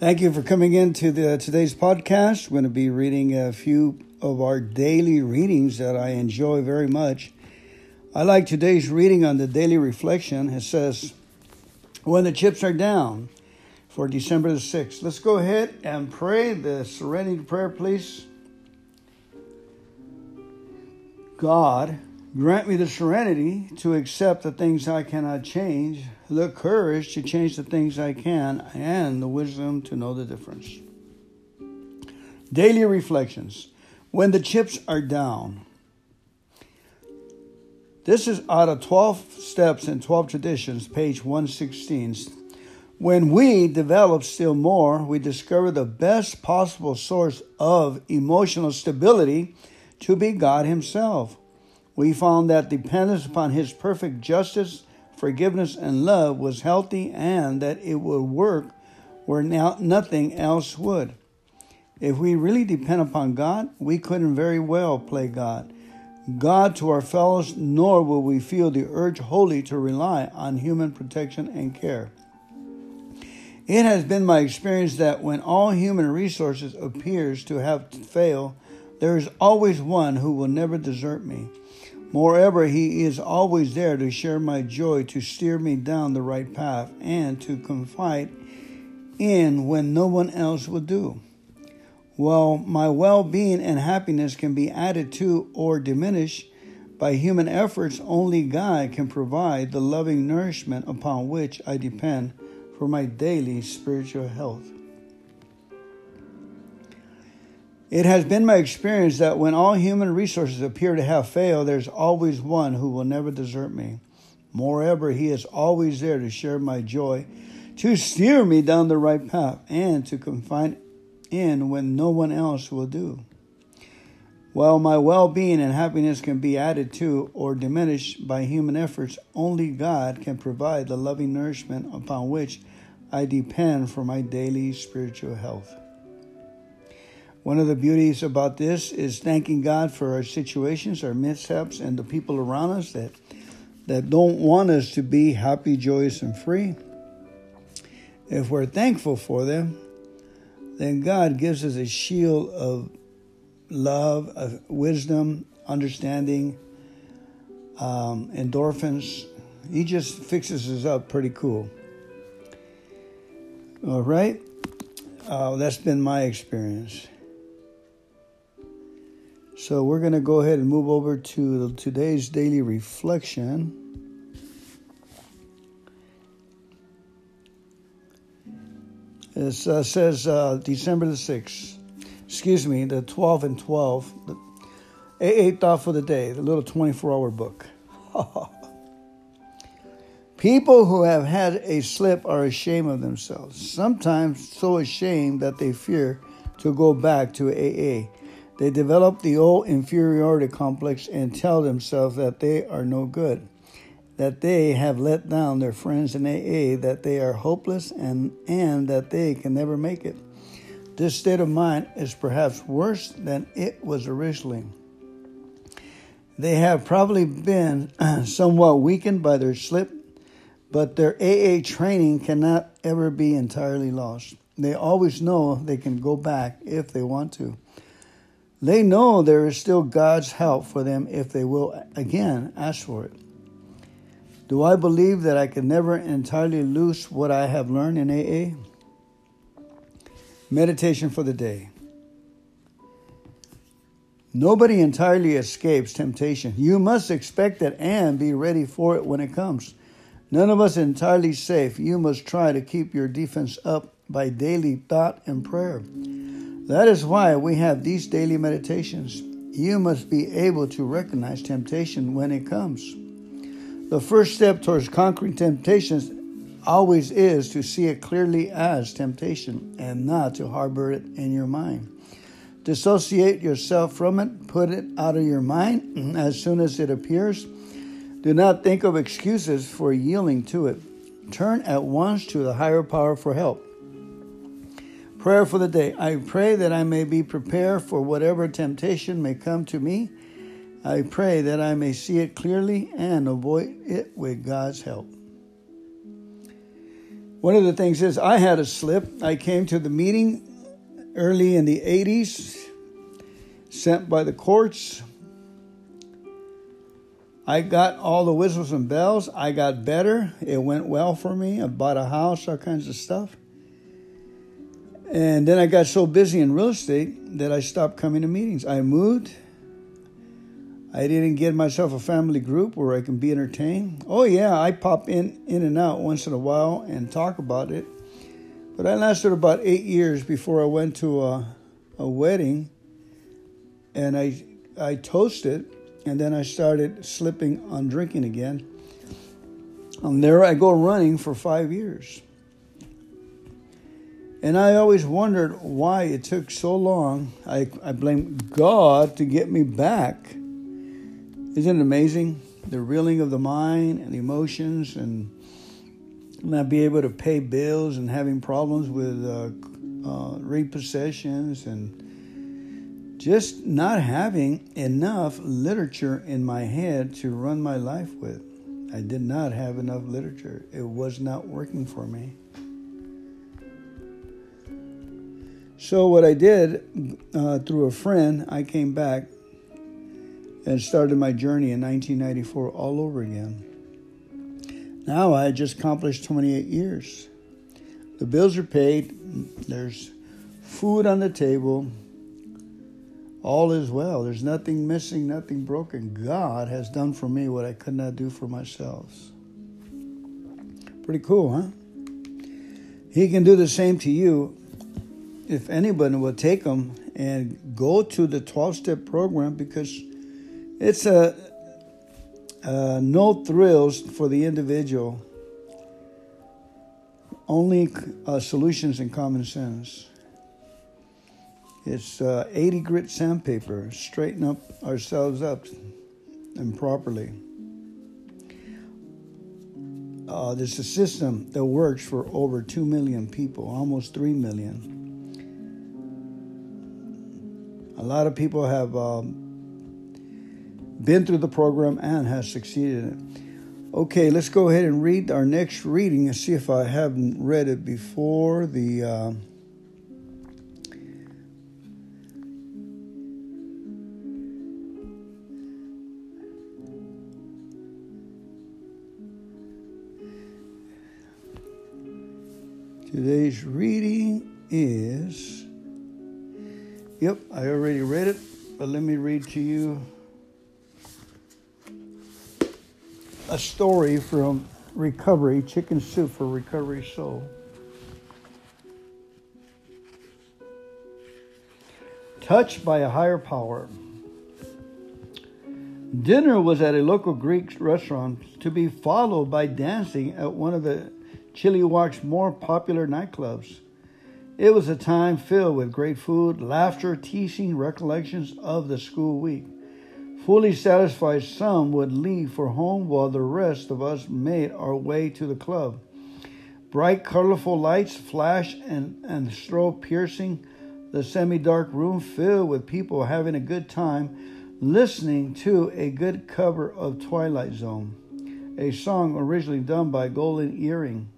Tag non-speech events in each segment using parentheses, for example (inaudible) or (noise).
Thank you for coming into the today's podcast. We're going to be reading a few of our daily readings that I enjoy very much. I like today's reading on the daily reflection. It says, "When the chips are down," for December the sixth. Let's go ahead and pray the serenity prayer, please. God, grant me the serenity to accept the things I cannot change, the courage to change the things I can, and the wisdom to know the difference. Daily reflections. When the chips are down. This is out of 12 Steps and 12 Traditions, page 116. When we develop still more, we discover the best possible source of emotional stability to be God Himself. We found that dependence upon His perfect justice, forgiveness, and love was healthy and that it would work where nothing else would. If we really depend upon God, we couldn't very well play God. God to our fellows, nor will we feel the urge wholly to rely on human protection and care. It has been my experience that when all human resources appears to have failed, there is always one who will never desert me. Moreover, he is always there to share my joy, to steer me down the right path, and to confide in when no one else will do. While my well being and happiness can be added to or diminished by human efforts, only God can provide the loving nourishment upon which I depend for my daily spiritual health. It has been my experience that when all human resources appear to have failed, there's always one who will never desert me. Moreover, he is always there to share my joy, to steer me down the right path, and to confide in when no one else will do. While my well being and happiness can be added to or diminished by human efforts, only God can provide the loving nourishment upon which I depend for my daily spiritual health. One of the beauties about this is thanking God for our situations, our mishaps, and the people around us that, that don't want us to be happy, joyous, and free. If we're thankful for them, then God gives us a shield of love, of wisdom, understanding, um, endorphins. He just fixes us up pretty cool. All right? Uh, that's been my experience. So we're going to go ahead and move over to today's daily reflection. It uh, says uh, December the 6th, excuse me, the 12 and 12, the AA thought for the day, the little 24 hour book. (laughs) People who have had a slip are ashamed of themselves, sometimes so ashamed that they fear to go back to AA they develop the old inferiority complex and tell themselves that they are no good, that they have let down their friends in AA, that they are hopeless, and, and that they can never make it. This state of mind is perhaps worse than it was originally. They have probably been (clears throat) somewhat weakened by their slip, but their AA training cannot ever be entirely lost. They always know they can go back if they want to. They know there is still God's help for them if they will again ask for it. Do I believe that I can never entirely lose what I have learned in AA? Meditation for the day. Nobody entirely escapes temptation. You must expect it and be ready for it when it comes. None of us entirely safe. You must try to keep your defense up by daily thought and prayer. That is why we have these daily meditations. You must be able to recognize temptation when it comes. The first step towards conquering temptations always is to see it clearly as temptation and not to harbor it in your mind. Dissociate yourself from it, put it out of your mind as soon as it appears. Do not think of excuses for yielding to it. Turn at once to the higher power for help. Prayer for the day. I pray that I may be prepared for whatever temptation may come to me. I pray that I may see it clearly and avoid it with God's help. One of the things is I had a slip. I came to the meeting early in the 80s, sent by the courts. I got all the whistles and bells. I got better. It went well for me. I bought a house, all kinds of stuff. And then I got so busy in real estate that I stopped coming to meetings. I moved. I didn't get myself a family group where I can be entertained. Oh yeah, I pop in in and out once in a while and talk about it. But I lasted about eight years before I went to a, a wedding, and I I toasted, and then I started slipping on drinking again. And there I go running for five years. And I always wondered why it took so long. I, I blame God to get me back. Isn't it amazing? The reeling of the mind and emotions and not be able to pay bills and having problems with uh, uh, repossessions and just not having enough literature in my head to run my life with. I did not have enough literature. It was not working for me. So, what I did uh, through a friend, I came back and started my journey in 1994 all over again. Now I just accomplished 28 years. The bills are paid, there's food on the table, all is well. There's nothing missing, nothing broken. God has done for me what I could not do for myself. Pretty cool, huh? He can do the same to you if anybody will take them and go to the 12 step program because it's a, no thrills for the individual, only uh, solutions and common sense. It's uh, 80 grit sandpaper, straighten up ourselves up and properly. Uh, there's a system that works for over 2 million people, almost 3 million. A lot of people have um, been through the program and has succeeded in it. Okay, let's go ahead and read our next reading and see if I haven't read it before. The uh, Today's reading is Yep, I already read it, but let me read to you a story from Recovery Chicken Soup for Recovery Soul. Touched by a higher power. Dinner was at a local Greek restaurant to be followed by dancing at one of the Chilliwack's more popular nightclubs. It was a time filled with great food, laughter, teasing, recollections of the school week. Fully satisfied, some would leave for home while the rest of us made our way to the club. Bright, colorful lights flashed and, and strobe piercing the semi dark room filled with people having a good time, listening to a good cover of Twilight Zone, a song originally done by Golden Earring.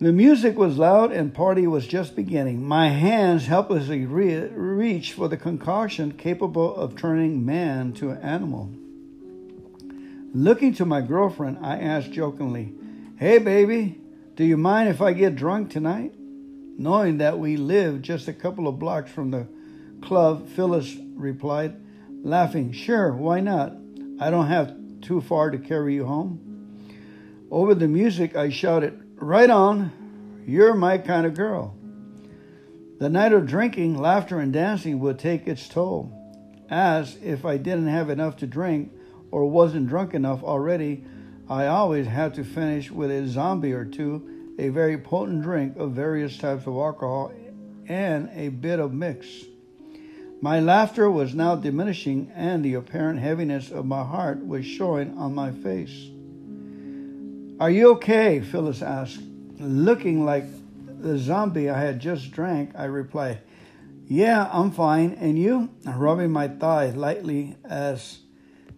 The music was loud and party was just beginning. My hands helplessly re- reached for the concoction capable of turning man to an animal. Looking to my girlfriend, I asked jokingly, Hey baby, do you mind if I get drunk tonight? Knowing that we lived just a couple of blocks from the club, Phyllis replied, laughing, Sure, why not? I don't have too far to carry you home. Over the music, I shouted, Right on. You're my kind of girl. The night of drinking, laughter, and dancing would take its toll, as if I didn't have enough to drink or wasn't drunk enough already, I always had to finish with a zombie or two, a very potent drink of various types of alcohol, and a bit of mix. My laughter was now diminishing, and the apparent heaviness of my heart was showing on my face. Are you okay? Phyllis asked. Looking like the zombie I had just drank, I replied, Yeah, I'm fine. And you? Rubbing my thigh lightly as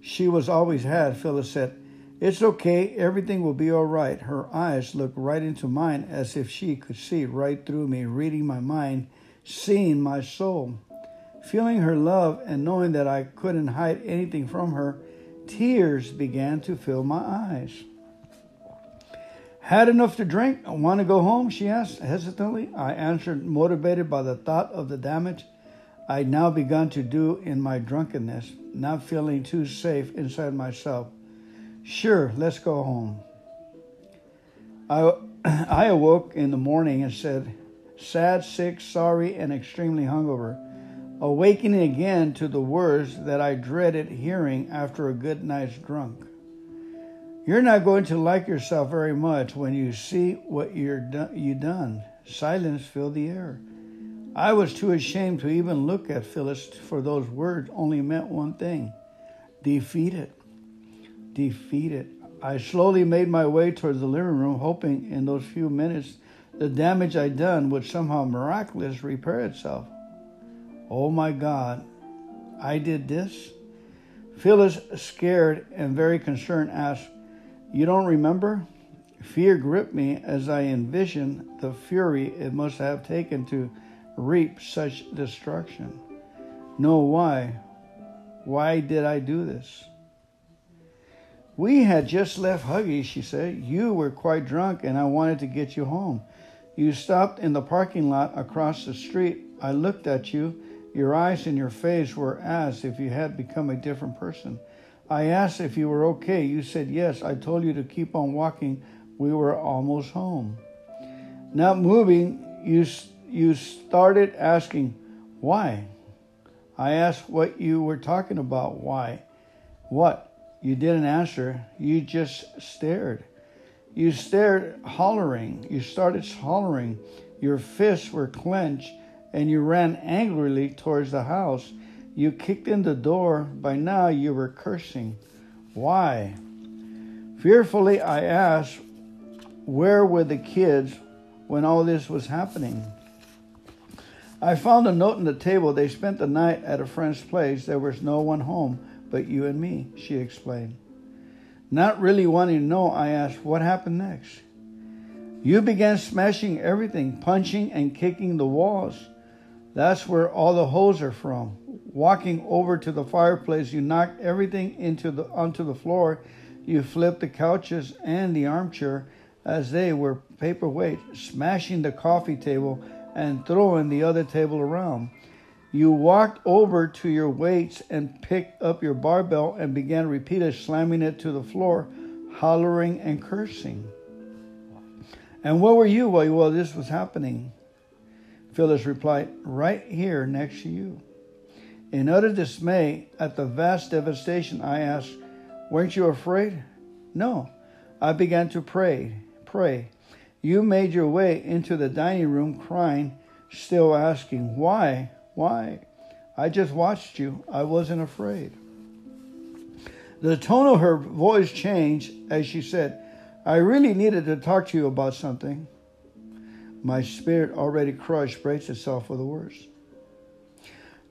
she was always had, Phyllis said, It's okay, everything will be all right. Her eyes looked right into mine as if she could see right through me, reading my mind, seeing my soul. Feeling her love and knowing that I couldn't hide anything from her, tears began to fill my eyes. Had enough to drink? Want to go home? She asked hesitantly. I answered, motivated by the thought of the damage I'd now begun to do in my drunkenness, not feeling too safe inside myself. Sure, let's go home. I, (clears throat) I awoke in the morning and said, sad, sick, sorry, and extremely hungover, awakening again to the words that I dreaded hearing after a good night's drunk. You're not going to like yourself very much when you see what you're do- you done. Silence filled the air. I was too ashamed to even look at Phyllis, for those words only meant one thing defeated. Defeated. I slowly made my way towards the living room, hoping in those few minutes the damage I'd done would somehow miraculously repair itself. Oh my God, I did this? Phyllis, scared and very concerned, asked, You don't remember? Fear gripped me as I envisioned the fury it must have taken to reap such destruction. No, why? Why did I do this? We had just left Huggy, she said. You were quite drunk and I wanted to get you home. You stopped in the parking lot across the street. I looked at you. Your eyes and your face were as if you had become a different person. I asked if you were okay. You said yes. I told you to keep on walking. We were almost home. Not moving, you you started asking, why? I asked what you were talking about. Why? What? You didn't answer. You just stared. You stared, hollering. You started hollering. Your fists were clenched, and you ran angrily towards the house. You kicked in the door. By now, you were cursing. Why? Fearfully, I asked, Where were the kids when all this was happening? I found a note on the table. They spent the night at a friend's place. There was no one home but you and me, she explained. Not really wanting to know, I asked, What happened next? You began smashing everything, punching and kicking the walls. That's where all the holes are from. Walking over to the fireplace, you knocked everything into the onto the floor. You flipped the couches and the armchair as they were paperweight, smashing the coffee table and throwing the other table around. You walked over to your weights and picked up your barbell and began repeatedly slamming it to the floor, hollering and cursing. And where were you while, while this was happening? Phyllis replied, Right here next to you. In utter dismay at the vast devastation, I asked, Weren't you afraid? No. I began to pray, pray. You made your way into the dining room crying, still asking, Why? Why? I just watched you. I wasn't afraid. The tone of her voice changed as she said, I really needed to talk to you about something. My spirit, already crushed, braced itself for the worst.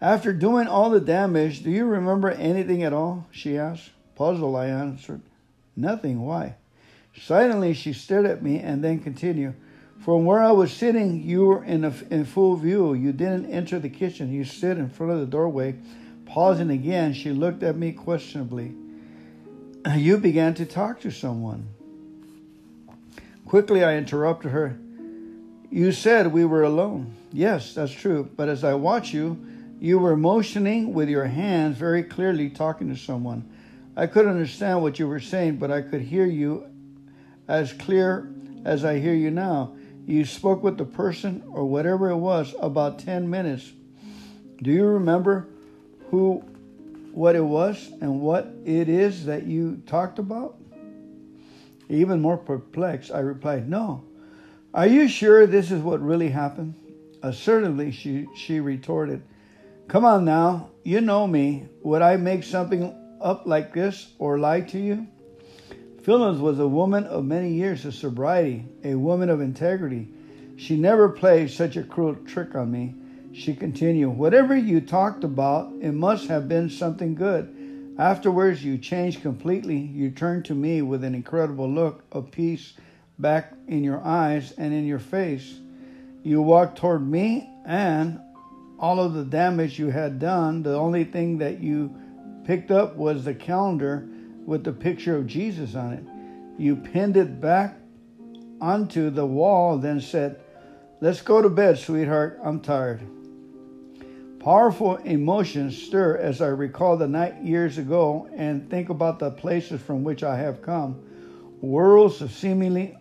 After doing all the damage, do you remember anything at all? She asked. Puzzled, I answered, Nothing. Why? Silently, she stared at me and then continued. From where I was sitting, you were in, a, in full view. You didn't enter the kitchen. You stood in front of the doorway. Pausing again, she looked at me questionably. (clears throat) You began to talk to someone. Quickly, I interrupted her. You said we were alone. Yes, that's true. But as I watched you, you were motioning with your hands very clearly, talking to someone. I couldn't understand what you were saying, but I could hear you as clear as I hear you now. You spoke with the person or whatever it was about 10 minutes. Do you remember who, what it was, and what it is that you talked about? Even more perplexed, I replied, No. Are you sure this is what really happened? Assertively she, she retorted. Come on now, you know me. Would I make something up like this or lie to you? Phyllis was a woman of many years of sobriety, a woman of integrity. She never played such a cruel trick on me. She continued, Whatever you talked about, it must have been something good. Afterwards, you changed completely. You turned to me with an incredible look of peace back in your eyes and in your face. You walked toward me, and all of the damage you had done, the only thing that you picked up was the calendar with the picture of Jesus on it. You pinned it back onto the wall, then said, Let's go to bed, sweetheart. I'm tired. Powerful emotions stir as I recall the night years ago and think about the places from which I have come. Worlds of seemingly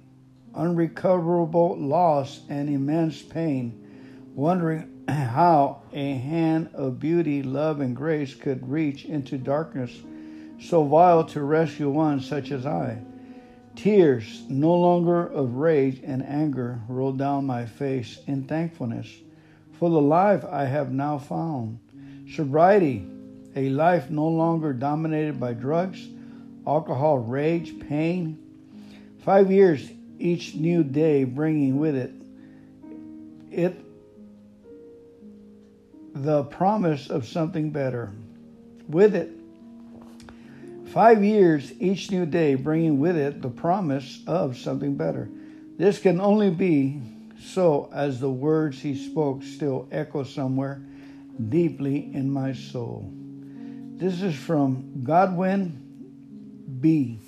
unrecoverable loss and immense pain, wondering how a hand of beauty, love, and grace could reach into darkness so vile to rescue one such as I. Tears, no longer of rage and anger, rolled down my face in thankfulness for the life I have now found. Sobriety, a life no longer dominated by drugs, alcohol, rage, pain. Five years each new day bringing with it it the promise of something better. With it, five years each new day bringing with it the promise of something better. This can only be so as the words he spoke still echo somewhere deeply in my soul. This is from Godwin B.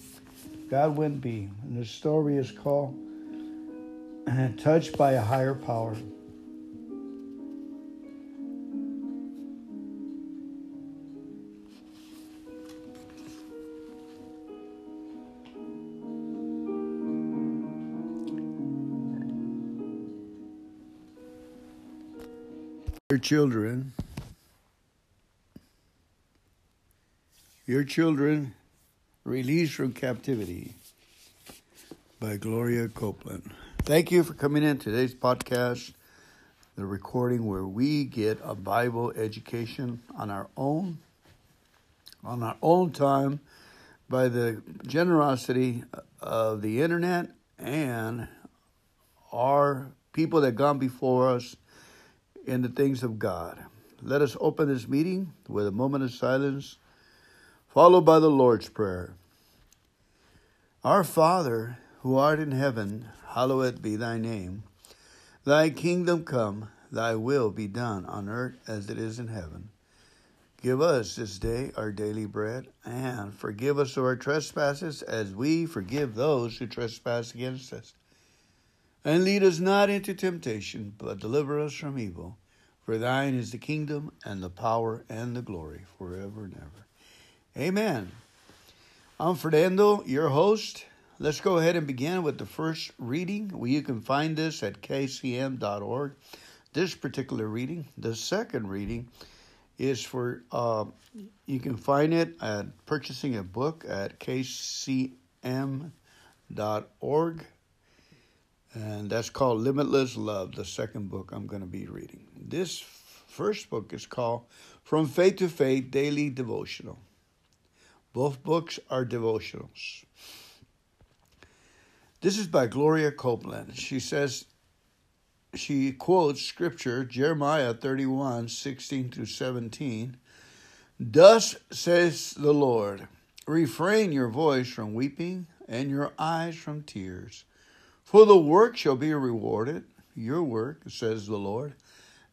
Godwin B. And the story is called Touched by a Higher Power. Children, your children released from captivity by Gloria Copeland. Thank you for coming in today's podcast, the recording where we get a Bible education on our own, on our own time, by the generosity of the internet and our people that gone before us in the things of God. Let us open this meeting with a moment of silence, followed by the Lord's Prayer. Our Father, who art in heaven, hallowed be thy name. Thy kingdom come, thy will be done on earth as it is in heaven. Give us this day our daily bread, and forgive us our trespasses as we forgive those who trespass against us and lead us not into temptation, but deliver us from evil. For thine is the kingdom and the power and the glory forever and ever. Amen. I'm Fernando, your host. Let's go ahead and begin with the first reading. You can find this at kcm.org. This particular reading. The second reading is for, uh, you can find it at purchasing a book at kcm.org and that's called Limitless Love, the second book I'm going to be reading. This first book is called From Faith to Faith Daily Devotional. Both books are devotionals. This is by Gloria Copeland. She says, she quotes scripture, Jeremiah 31 16 through 17. Thus says the Lord, refrain your voice from weeping and your eyes from tears for the work shall be rewarded, your work, says the Lord,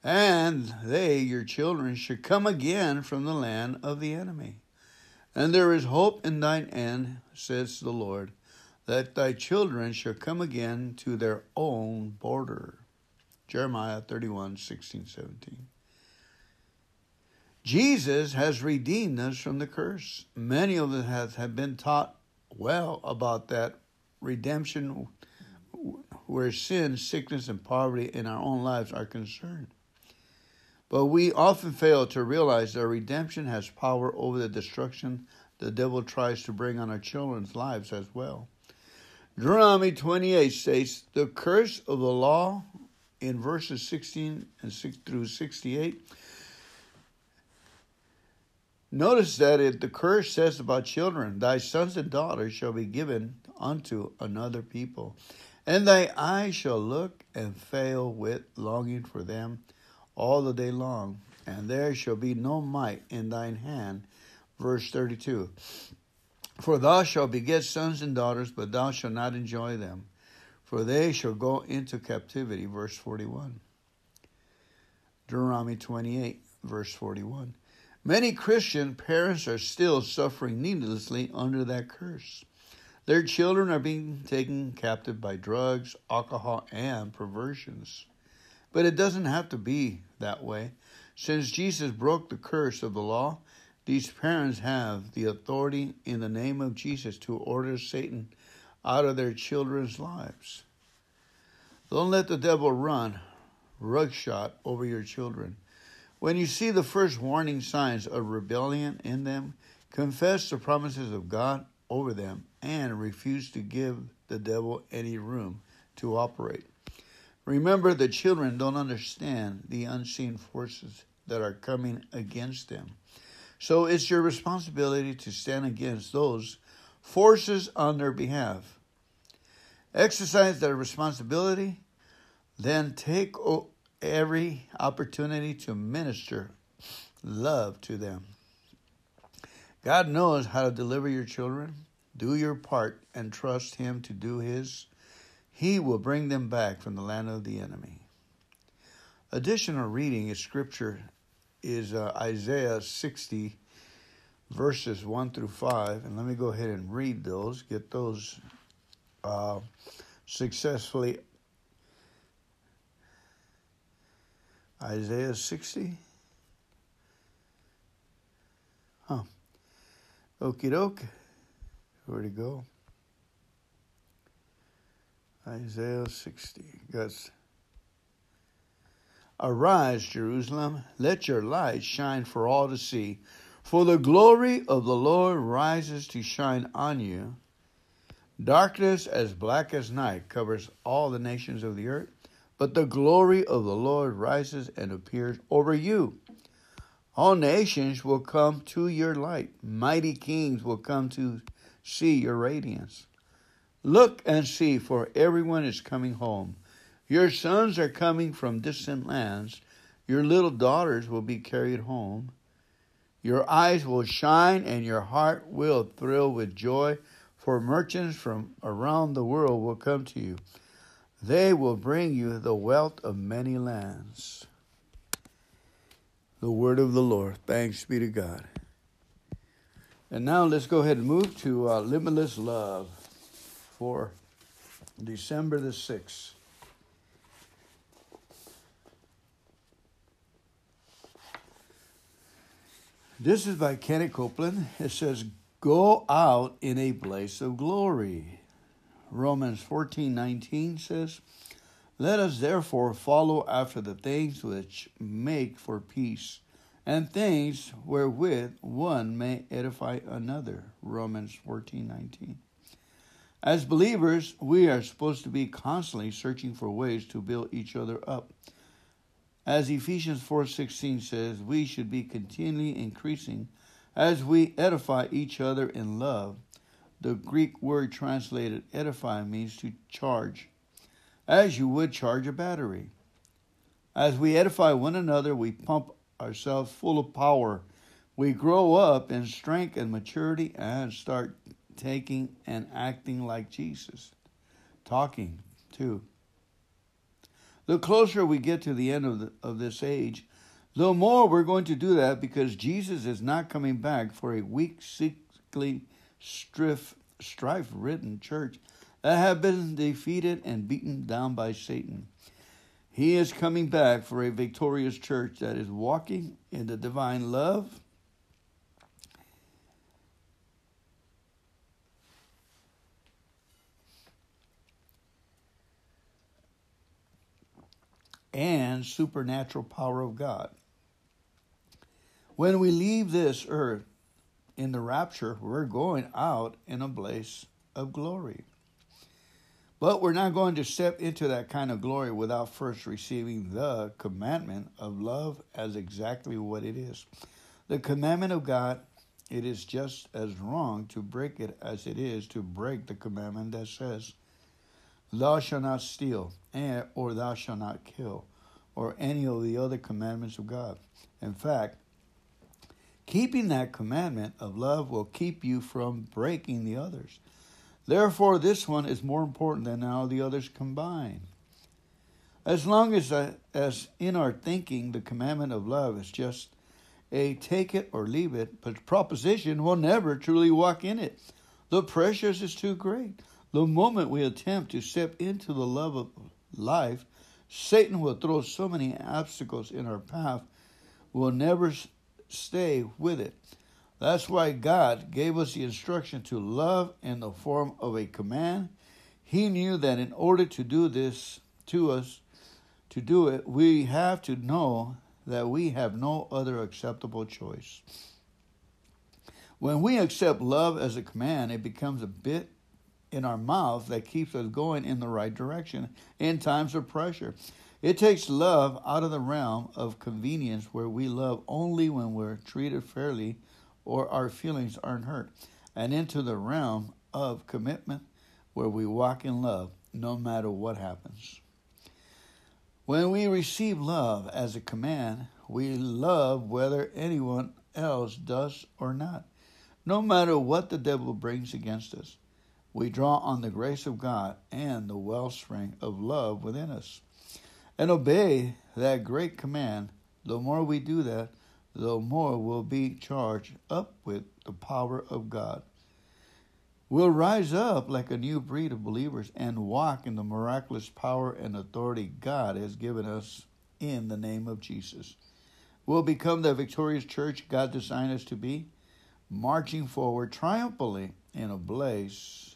and they, your children, shall come again from the land of the enemy. And there is hope in thine end, says the Lord, that thy children shall come again to their own border. Jeremiah 31, 16, 17. Jesus has redeemed us from the curse. Many of us have, have been taught well about that redemption where sin, sickness, and poverty in our own lives are concerned. But we often fail to realize that redemption has power over the destruction the devil tries to bring on our children's lives as well. Deuteronomy 28 states, The curse of the law in verses 16 and 6 through 68. Notice that it, the curse says about children, Thy sons and daughters shall be given unto another people and thy eyes shall look and fail with longing for them all the day long, and there shall be no might in thine hand, Verse 32 For thou shalt beget sons and daughters, but thou shalt not enjoy them, for they shall go into captivity. Verse 41. Deuteronomy 28, verse 41. Many Christian parents are still suffering needlessly under that curse. Their children are being taken captive by drugs, alcohol, and perversions. But it doesn't have to be that way. Since Jesus broke the curse of the law, these parents have the authority in the name of Jesus to order Satan out of their children's lives. Don't let the devil run rugshot over your children. When you see the first warning signs of rebellion in them, confess the promises of God over them and refuse to give the devil any room to operate. Remember, the children don't understand the unseen forces that are coming against them. So it's your responsibility to stand against those forces on their behalf. Exercise that responsibility, then take every opportunity to minister love to them. God knows how to deliver your children. Do your part and trust Him to do His. He will bring them back from the land of the enemy. Additional reading in Scripture is uh, Isaiah 60, verses 1 through 5. And let me go ahead and read those, get those uh, successfully. Isaiah 60. Huh. Okie doke. Where'd it go? Isaiah 60. Guys. Arise, Jerusalem, let your light shine for all to see, for the glory of the Lord rises to shine on you. Darkness as black as night covers all the nations of the earth, but the glory of the Lord rises and appears over you. All nations will come to your light, mighty kings will come to see your radiance. Look and see, for everyone is coming home. Your sons are coming from distant lands. Your little daughters will be carried home. Your eyes will shine and your heart will thrill with joy, for merchants from around the world will come to you. They will bring you the wealth of many lands. The word of the Lord. Thanks be to God. And now let's go ahead and move to uh, Limitless Love for December the 6th. This is by Kenneth Copeland. It says, Go out in a place of glory. Romans 14 19 says, Let us therefore follow after the things which make for peace and things wherewith one may edify another. Romans 14 19. As believers, we are supposed to be constantly searching for ways to build each other up. As Ephesians 4:16 says, we should be continually increasing as we edify each other in love. The Greek word translated edify means to charge, as you would charge a battery. As we edify one another, we pump ourselves full of power. We grow up in strength and maturity and start taking and acting like Jesus. Talking, too. The closer we get to the end of, the, of this age, the more we're going to do that because Jesus is not coming back for a weak, sickly, strife ridden church that have been defeated and beaten down by Satan. He is coming back for a victorious church that is walking in the divine love. And supernatural power of God. When we leave this earth in the rapture, we're going out in a place of glory. But we're not going to step into that kind of glory without first receiving the commandment of love as exactly what it is. The commandment of God, it is just as wrong to break it as it is to break the commandment that says, Thou shalt not steal, or thou shalt not kill, or any of the other commandments of God. In fact, Keeping that commandment of love will keep you from breaking the others. Therefore, this one is more important than all the others combined. As long as, uh, as in our thinking the commandment of love is just a take it or leave it but proposition, we'll never truly walk in it. The pressure is too great. The moment we attempt to step into the love of life, Satan will throw so many obstacles in our path, we'll never stay with it. That's why God gave us the instruction to love in the form of a command. He knew that in order to do this to us, to do it, we have to know that we have no other acceptable choice. When we accept love as a command, it becomes a bit in our mouth that keeps us going in the right direction in times of pressure. It takes love out of the realm of convenience where we love only when we're treated fairly or our feelings aren't hurt, and into the realm of commitment where we walk in love no matter what happens. When we receive love as a command, we love whether anyone else does or not, no matter what the devil brings against us. We draw on the grace of God and the wellspring of love within us and obey that great command. The more we do that, the more we'll be charged up with the power of God. We'll rise up like a new breed of believers and walk in the miraculous power and authority God has given us in the name of Jesus. We'll become the victorious church God designed us to be, marching forward triumphantly in a blaze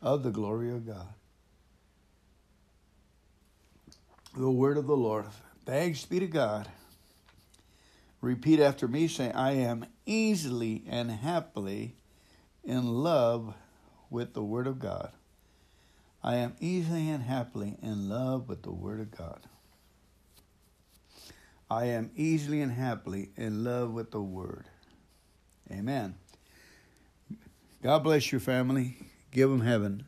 of the glory of God. The word of the Lord. Thanks be to God. Repeat after me, say, I am easily and happily in love with the Word of God. I am easily and happily in love with the Word of God. I am easily and happily in love with the Word. Amen. God bless your family. Give them heaven.